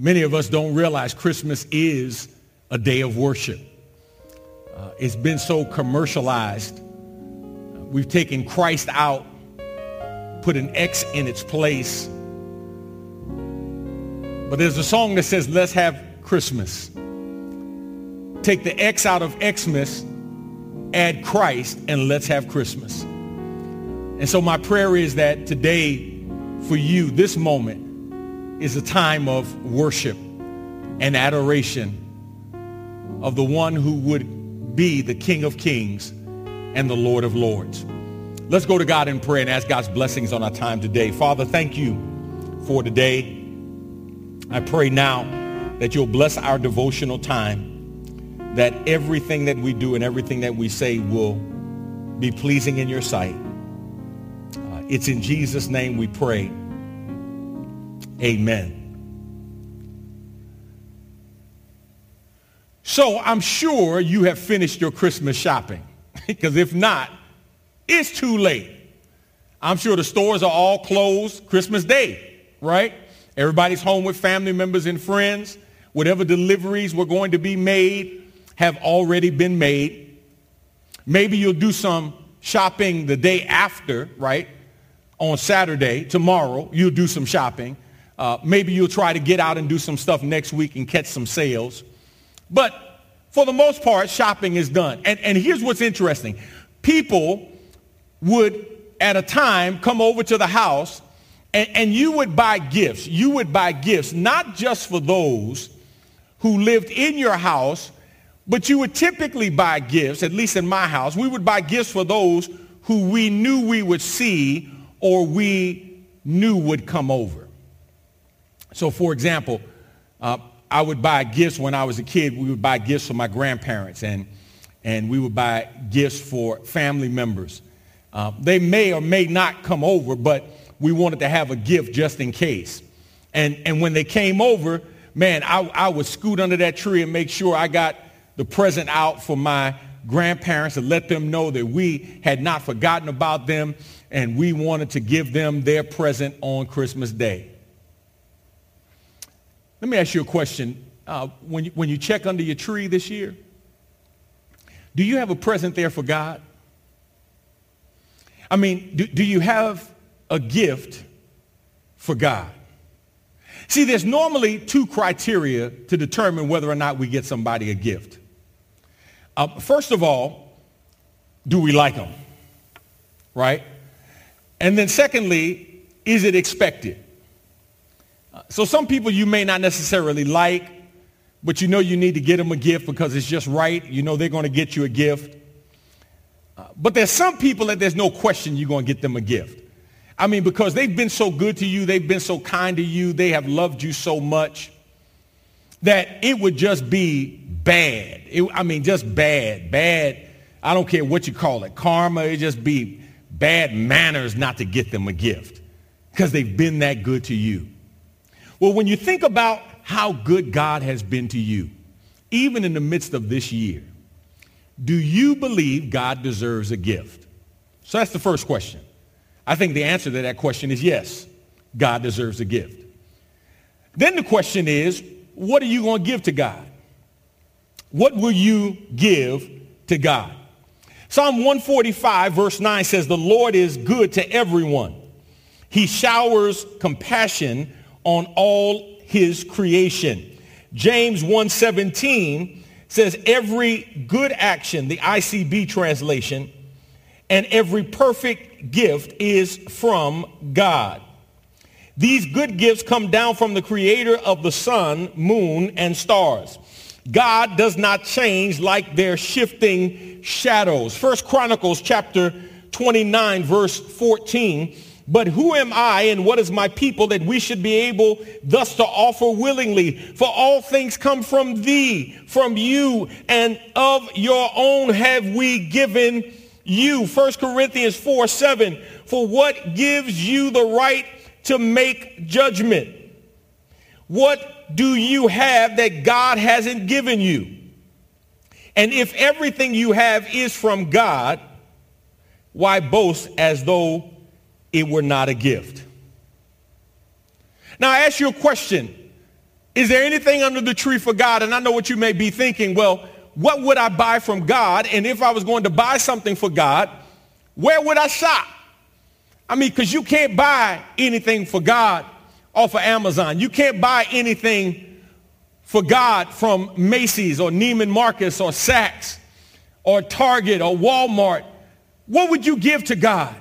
Many of us don't realize Christmas is a day of worship. Uh, it's been so commercialized. We've taken Christ out, put an X in its place. But there's a song that says, let's have Christmas. Take the X out of Xmas, add Christ, and let's have Christmas. And so my prayer is that today for you, this moment, is a time of worship and adoration of the one who would be the King of Kings and the Lord of Lords. Let's go to God in prayer and ask God's blessings on our time today. Father, thank you for today. I pray now that you'll bless our devotional time, that everything that we do and everything that we say will be pleasing in your sight. Uh, it's in Jesus' name we pray. Amen. So I'm sure you have finished your Christmas shopping because if not, it's too late. I'm sure the stores are all closed Christmas Day, right? Everybody's home with family members and friends. Whatever deliveries were going to be made have already been made. Maybe you'll do some shopping the day after, right? On Saturday, tomorrow, you'll do some shopping. Uh, maybe you'll try to get out and do some stuff next week and catch some sales. But for the most part, shopping is done. And, and here's what's interesting. People would, at a time, come over to the house and, and you would buy gifts. You would buy gifts, not just for those who lived in your house, but you would typically buy gifts, at least in my house, we would buy gifts for those who we knew we would see or we knew would come over. So for example, uh, I would buy gifts when I was a kid. We would buy gifts for my grandparents and, and we would buy gifts for family members. Uh, they may or may not come over, but we wanted to have a gift just in case. And, and when they came over, man, I, I would scoot under that tree and make sure I got the present out for my grandparents and let them know that we had not forgotten about them and we wanted to give them their present on Christmas Day. Let me ask you a question. Uh, when, you, when you check under your tree this year, do you have a present there for God? I mean, do, do you have a gift for God? See, there's normally two criteria to determine whether or not we get somebody a gift. Uh, first of all, do we like them? Right? And then secondly, is it expected? So some people you may not necessarily like, but you know you need to get them a gift because it's just right. You know they're going to get you a gift. Uh, but there's some people that there's no question you're going to get them a gift. I mean, because they've been so good to you, they've been so kind to you, they have loved you so much that it would just be bad. It, I mean, just bad, bad. I don't care what you call it. Karma, it just be bad manners not to get them a gift because they've been that good to you. Well, when you think about how good God has been to you, even in the midst of this year, do you believe God deserves a gift? So that's the first question. I think the answer to that question is yes, God deserves a gift. Then the question is, what are you going to give to God? What will you give to God? Psalm 145 verse 9 says, the Lord is good to everyone. He showers compassion on all his creation. James 1:17 says every good action, the ICB translation, and every perfect gift is from God. These good gifts come down from the creator of the sun, moon, and stars. God does not change like their shifting shadows. First Chronicles chapter 29 verse 14 but who am I and what is my people that we should be able thus to offer willingly? For all things come from thee, from you, and of your own have we given you. 1 Corinthians 4, 7. For what gives you the right to make judgment? What do you have that God hasn't given you? And if everything you have is from God, why boast as though it were not a gift. Now I ask you a question. Is there anything under the tree for God? And I know what you may be thinking. Well, what would I buy from God? And if I was going to buy something for God, where would I shop? I mean, because you can't buy anything for God off of Amazon. You can't buy anything for God from Macy's or Neiman Marcus or Saks or Target or Walmart. What would you give to God?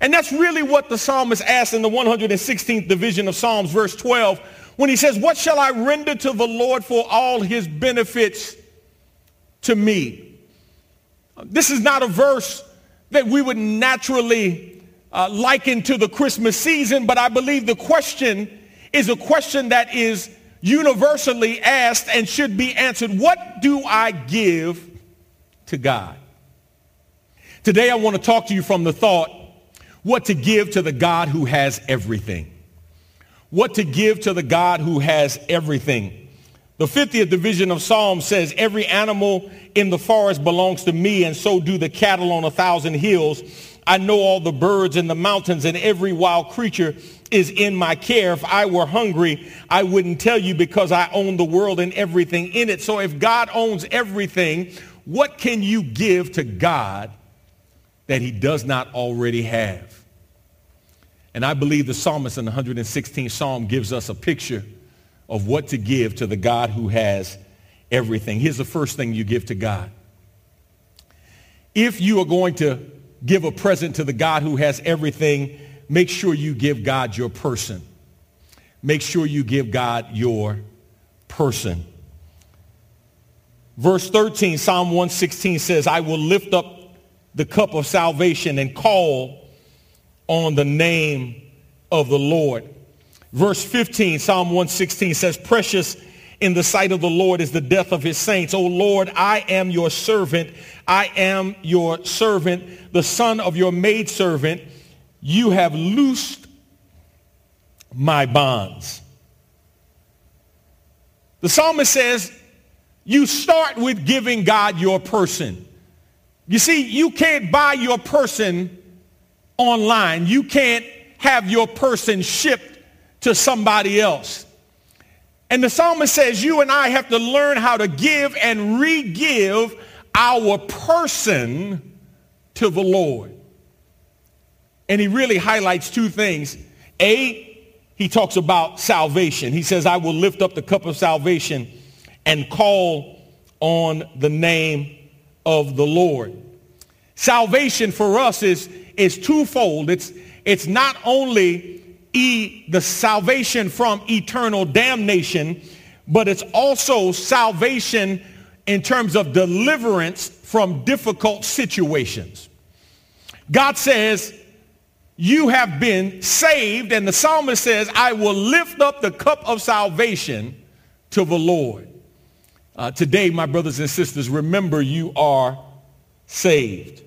And that's really what the psalmist asks in the 116th division of Psalms, verse 12, when he says, what shall I render to the Lord for all his benefits to me? This is not a verse that we would naturally uh, liken to the Christmas season, but I believe the question is a question that is universally asked and should be answered. What do I give to God? Today I want to talk to you from the thought what to give to the God who has everything. What to give to the God who has everything. The 50th division of Psalms says, every animal in the forest belongs to me, and so do the cattle on a thousand hills. I know all the birds in the mountains, and every wild creature is in my care. If I were hungry, I wouldn't tell you because I own the world and everything in it. So if God owns everything, what can you give to God that he does not already have. And I believe the psalmist in the 116th Psalm gives us a picture of what to give to the God who has everything. Here's the first thing you give to God. If you are going to give a present to the God who has everything, make sure you give God your person. Make sure you give God your person. Verse 13, Psalm 116 says, I will lift up the cup of salvation and call on the name of the Lord. Verse 15, Psalm 116 says, precious in the sight of the Lord is the death of his saints. O Lord, I am your servant. I am your servant, the son of your maidservant. You have loosed my bonds. The psalmist says, you start with giving God your person. You see, you can't buy your person online. You can't have your person shipped to somebody else. And the psalmist says you and I have to learn how to give and re-give our person to the Lord. And he really highlights two things. A, he talks about salvation. He says, I will lift up the cup of salvation and call on the name of the Lord. Salvation for us is, is twofold. It's, it's not only e, the salvation from eternal damnation, but it's also salvation in terms of deliverance from difficult situations. God says, you have been saved, and the psalmist says, I will lift up the cup of salvation to the Lord. Uh, today, my brothers and sisters, remember you are saved.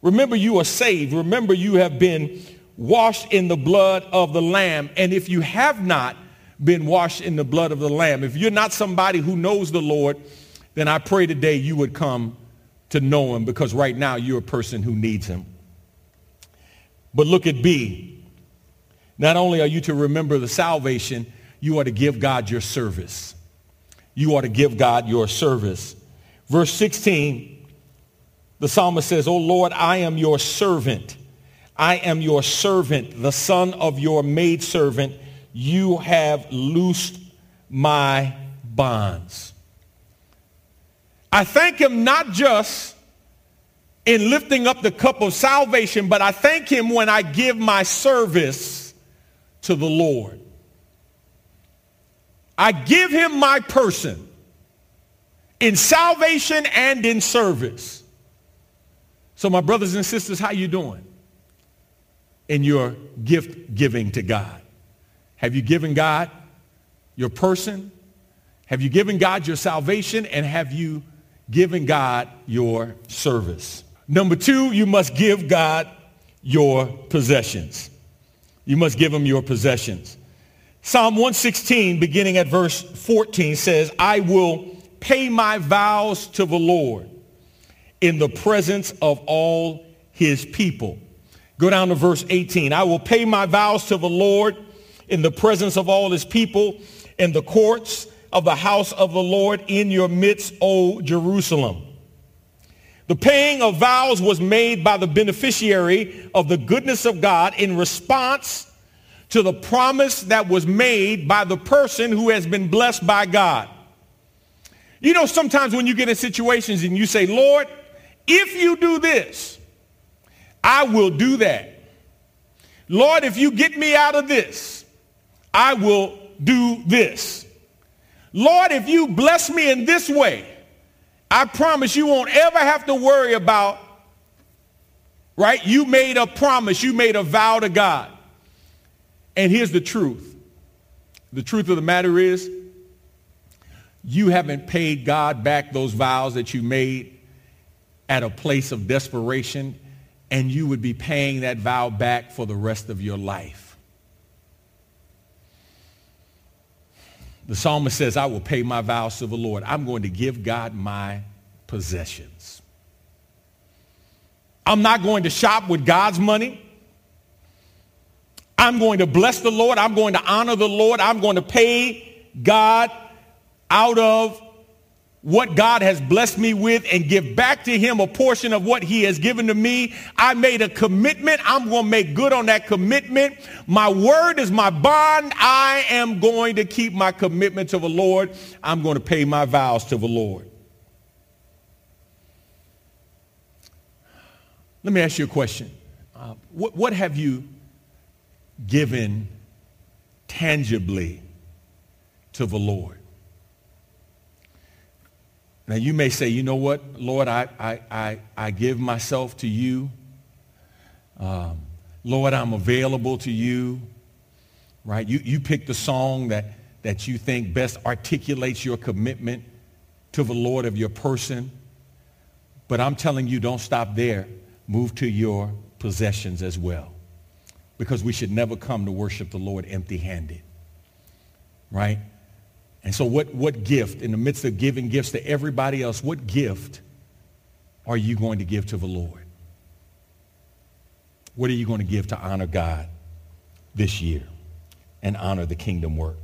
Remember you are saved. Remember you have been washed in the blood of the Lamb. And if you have not been washed in the blood of the Lamb, if you're not somebody who knows the Lord, then I pray today you would come to know him because right now you're a person who needs him. But look at B. Not only are you to remember the salvation, you are to give God your service you ought to give God your service. Verse 16, the psalmist says, O Lord, I am your servant. I am your servant, the son of your maidservant. You have loosed my bonds. I thank him not just in lifting up the cup of salvation, but I thank him when I give my service to the Lord. I give him my person in salvation and in service. So my brothers and sisters, how you doing in your gift giving to God? Have you given God your person? Have you given God your salvation? And have you given God your service? Number two, you must give God your possessions. You must give him your possessions. Psalm 116, beginning at verse 14, says, I will pay my vows to the Lord in the presence of all his people. Go down to verse 18. I will pay my vows to the Lord in the presence of all his people, in the courts of the house of the Lord in your midst, O Jerusalem. The paying of vows was made by the beneficiary of the goodness of God in response to the promise that was made by the person who has been blessed by God. You know, sometimes when you get in situations and you say, Lord, if you do this, I will do that. Lord, if you get me out of this, I will do this. Lord, if you bless me in this way, I promise you won't ever have to worry about, right? You made a promise. You made a vow to God. And here's the truth. The truth of the matter is you haven't paid God back those vows that you made at a place of desperation, and you would be paying that vow back for the rest of your life. The psalmist says, I will pay my vows to the Lord. I'm going to give God my possessions. I'm not going to shop with God's money. I'm going to bless the Lord. I'm going to honor the Lord. I'm going to pay God out of what God has blessed me with and give back to him a portion of what he has given to me. I made a commitment. I'm going to make good on that commitment. My word is my bond. I am going to keep my commitment to the Lord. I'm going to pay my vows to the Lord. Let me ask you a question. Uh, what, what have you given tangibly to the Lord? Now you may say, you know what, Lord, I, I, I, I give myself to you. Um, Lord, I'm available to you. Right? You, you pick the song that, that you think best articulates your commitment to the Lord of your person. But I'm telling you, don't stop there. Move to your possessions as well. Because we should never come to worship the Lord empty-handed. Right? And so what, what gift, in the midst of giving gifts to everybody else, what gift are you going to give to the Lord? What are you going to give to honor God this year and honor the kingdom work?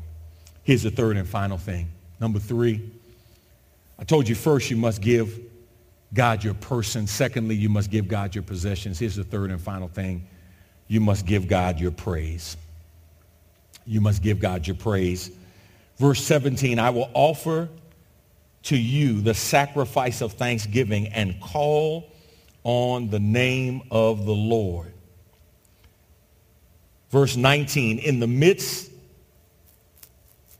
Here's the third and final thing. Number three, I told you first you must give God your person. Secondly, you must give God your possessions. Here's the third and final thing. You must give God your praise. You must give God your praise. Verse 17, I will offer to you the sacrifice of thanksgiving and call on the name of the Lord. Verse 19, in the midst,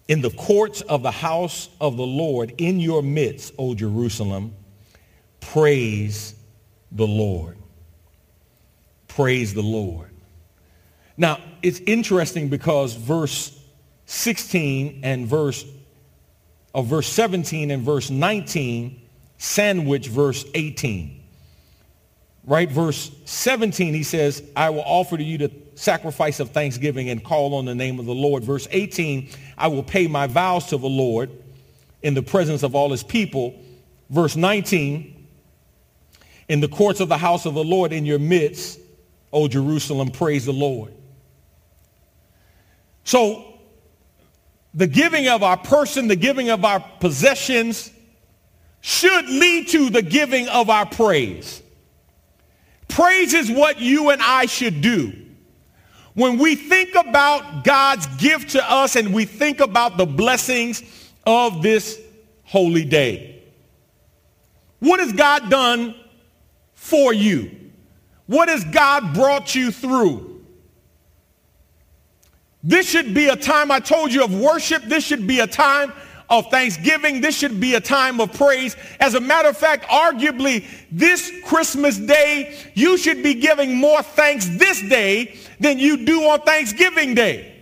in the courts of the house of the Lord, in your midst, O Jerusalem, praise the Lord. Praise the Lord. Now, it's interesting because verse 16 and verse of verse 17 and verse 19 sandwich verse 18. Right? Verse 17, he says, I will offer to you the sacrifice of thanksgiving and call on the name of the Lord. Verse 18, I will pay my vows to the Lord in the presence of all his people. Verse 19, in the courts of the house of the Lord in your midst, O Jerusalem, praise the Lord. So the giving of our person, the giving of our possessions should lead to the giving of our praise. Praise is what you and I should do. When we think about God's gift to us and we think about the blessings of this holy day. What has God done for you? What has God brought you through? This should be a time, I told you, of worship. This should be a time of thanksgiving. This should be a time of praise. As a matter of fact, arguably, this Christmas day, you should be giving more thanks this day than you do on Thanksgiving Day.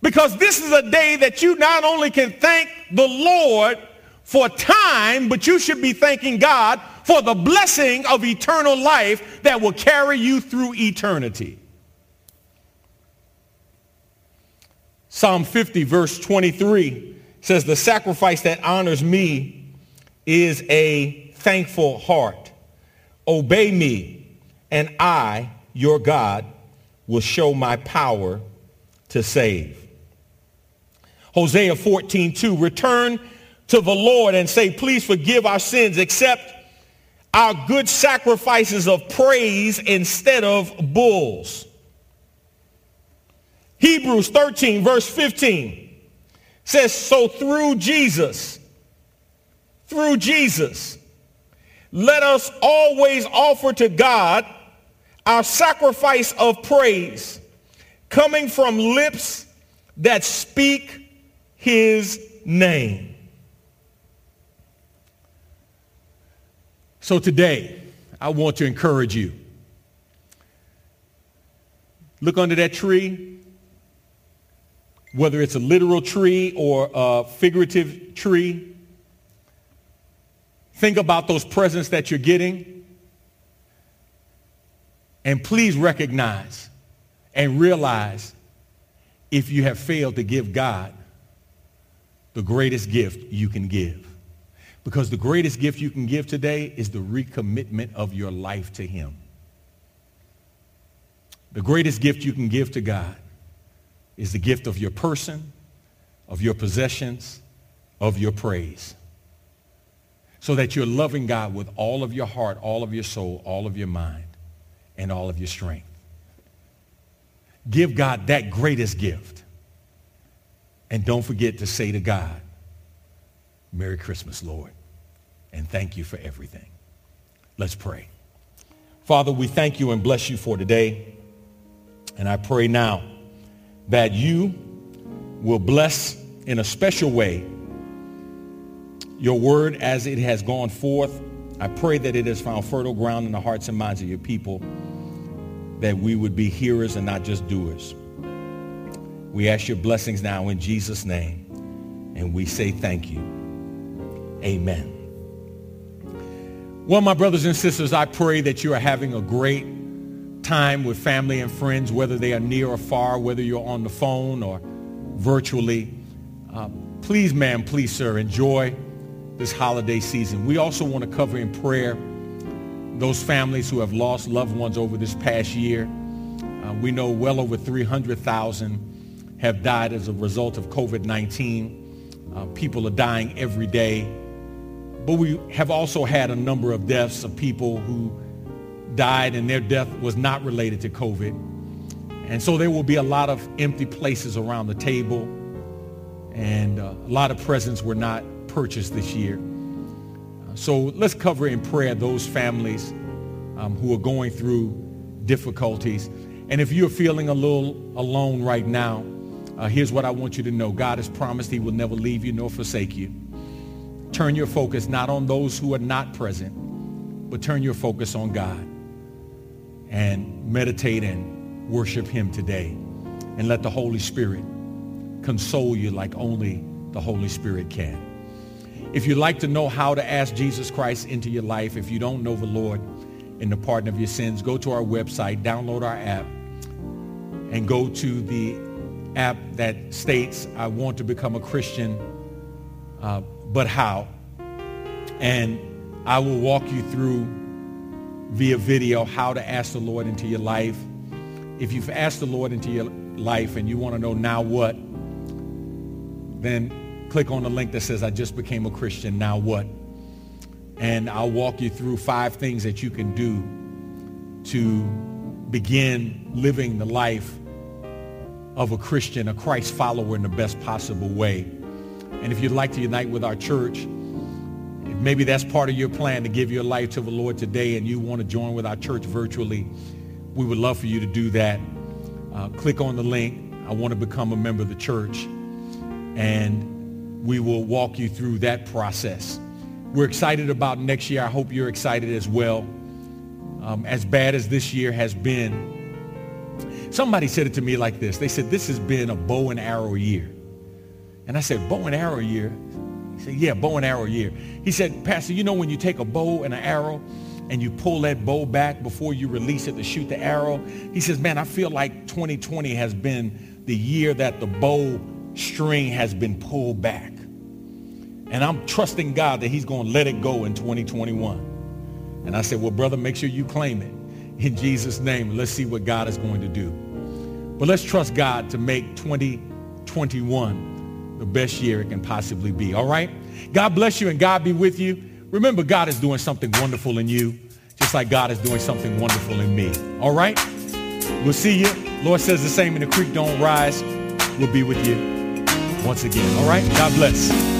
Because this is a day that you not only can thank the Lord for time, but you should be thanking God for the blessing of eternal life that will carry you through eternity. Psalm 50, verse 23 says, the sacrifice that honors me is a thankful heart. Obey me, and I, your God, will show my power to save. Hosea 14, 2. Return to the Lord and say, please forgive our sins, accept our good sacrifices of praise instead of bulls. Hebrews 13, verse 15 says, so through Jesus, through Jesus, let us always offer to God our sacrifice of praise coming from lips that speak his name. So today, I want to encourage you. Look under that tree, whether it's a literal tree or a figurative tree. Think about those presents that you're getting. And please recognize and realize if you have failed to give God the greatest gift you can give. Because the greatest gift you can give today is the recommitment of your life to him. The greatest gift you can give to God is the gift of your person, of your possessions, of your praise. So that you're loving God with all of your heart, all of your soul, all of your mind, and all of your strength. Give God that greatest gift. And don't forget to say to God, Merry Christmas, Lord, and thank you for everything. Let's pray. Father, we thank you and bless you for today. And I pray now that you will bless in a special way your word as it has gone forth. I pray that it has found fertile ground in the hearts and minds of your people, that we would be hearers and not just doers. We ask your blessings now in Jesus' name, and we say thank you. Amen. Well, my brothers and sisters, I pray that you are having a great time with family and friends, whether they are near or far, whether you're on the phone or virtually. Uh, please, ma'am, please, sir, enjoy this holiday season. We also want to cover in prayer those families who have lost loved ones over this past year. Uh, we know well over 300,000 have died as a result of COVID-19. Uh, people are dying every day. But we have also had a number of deaths of people who died and their death was not related to COVID. And so there will be a lot of empty places around the table and uh, a lot of presents were not purchased this year. So let's cover in prayer those families um, who are going through difficulties. And if you're feeling a little alone right now, uh, here's what I want you to know. God has promised he will never leave you nor forsake you. Turn your focus not on those who are not present, but turn your focus on God and meditate and worship him today. And let the Holy Spirit console you like only the Holy Spirit can. If you'd like to know how to ask Jesus Christ into your life, if you don't know the Lord in the pardon of your sins, go to our website, download our app, and go to the app that states, I want to become a Christian uh, but how. And I will walk you through via video how to ask the Lord into your life. If you've asked the Lord into your life and you want to know now what, then click on the link that says I just became a Christian, now what? And I'll walk you through five things that you can do to begin living the life of a Christian, a Christ follower in the best possible way. And if you'd like to unite with our church, maybe that's part of your plan to give your life to the Lord today and you want to join with our church virtually, we would love for you to do that. Uh, click on the link. I want to become a member of the church. And we will walk you through that process. We're excited about next year. I hope you're excited as well. Um, as bad as this year has been, somebody said it to me like this. They said, this has been a bow and arrow year. And I said, bow and arrow year? He said, yeah, bow and arrow year. He said, Pastor, you know when you take a bow and an arrow and you pull that bow back before you release it to shoot the arrow? He says, man, I feel like 2020 has been the year that the bow string has been pulled back. And I'm trusting God that he's going to let it go in 2021. And I said, well, brother, make sure you claim it in Jesus' name. Let's see what God is going to do. But let's trust God to make 2021 the best year it can possibly be. All right? God bless you and God be with you. Remember, God is doing something wonderful in you, just like God is doing something wonderful in me. All right? We'll see you. Lord says the same in the creek don't rise. We'll be with you once again. All right? God bless.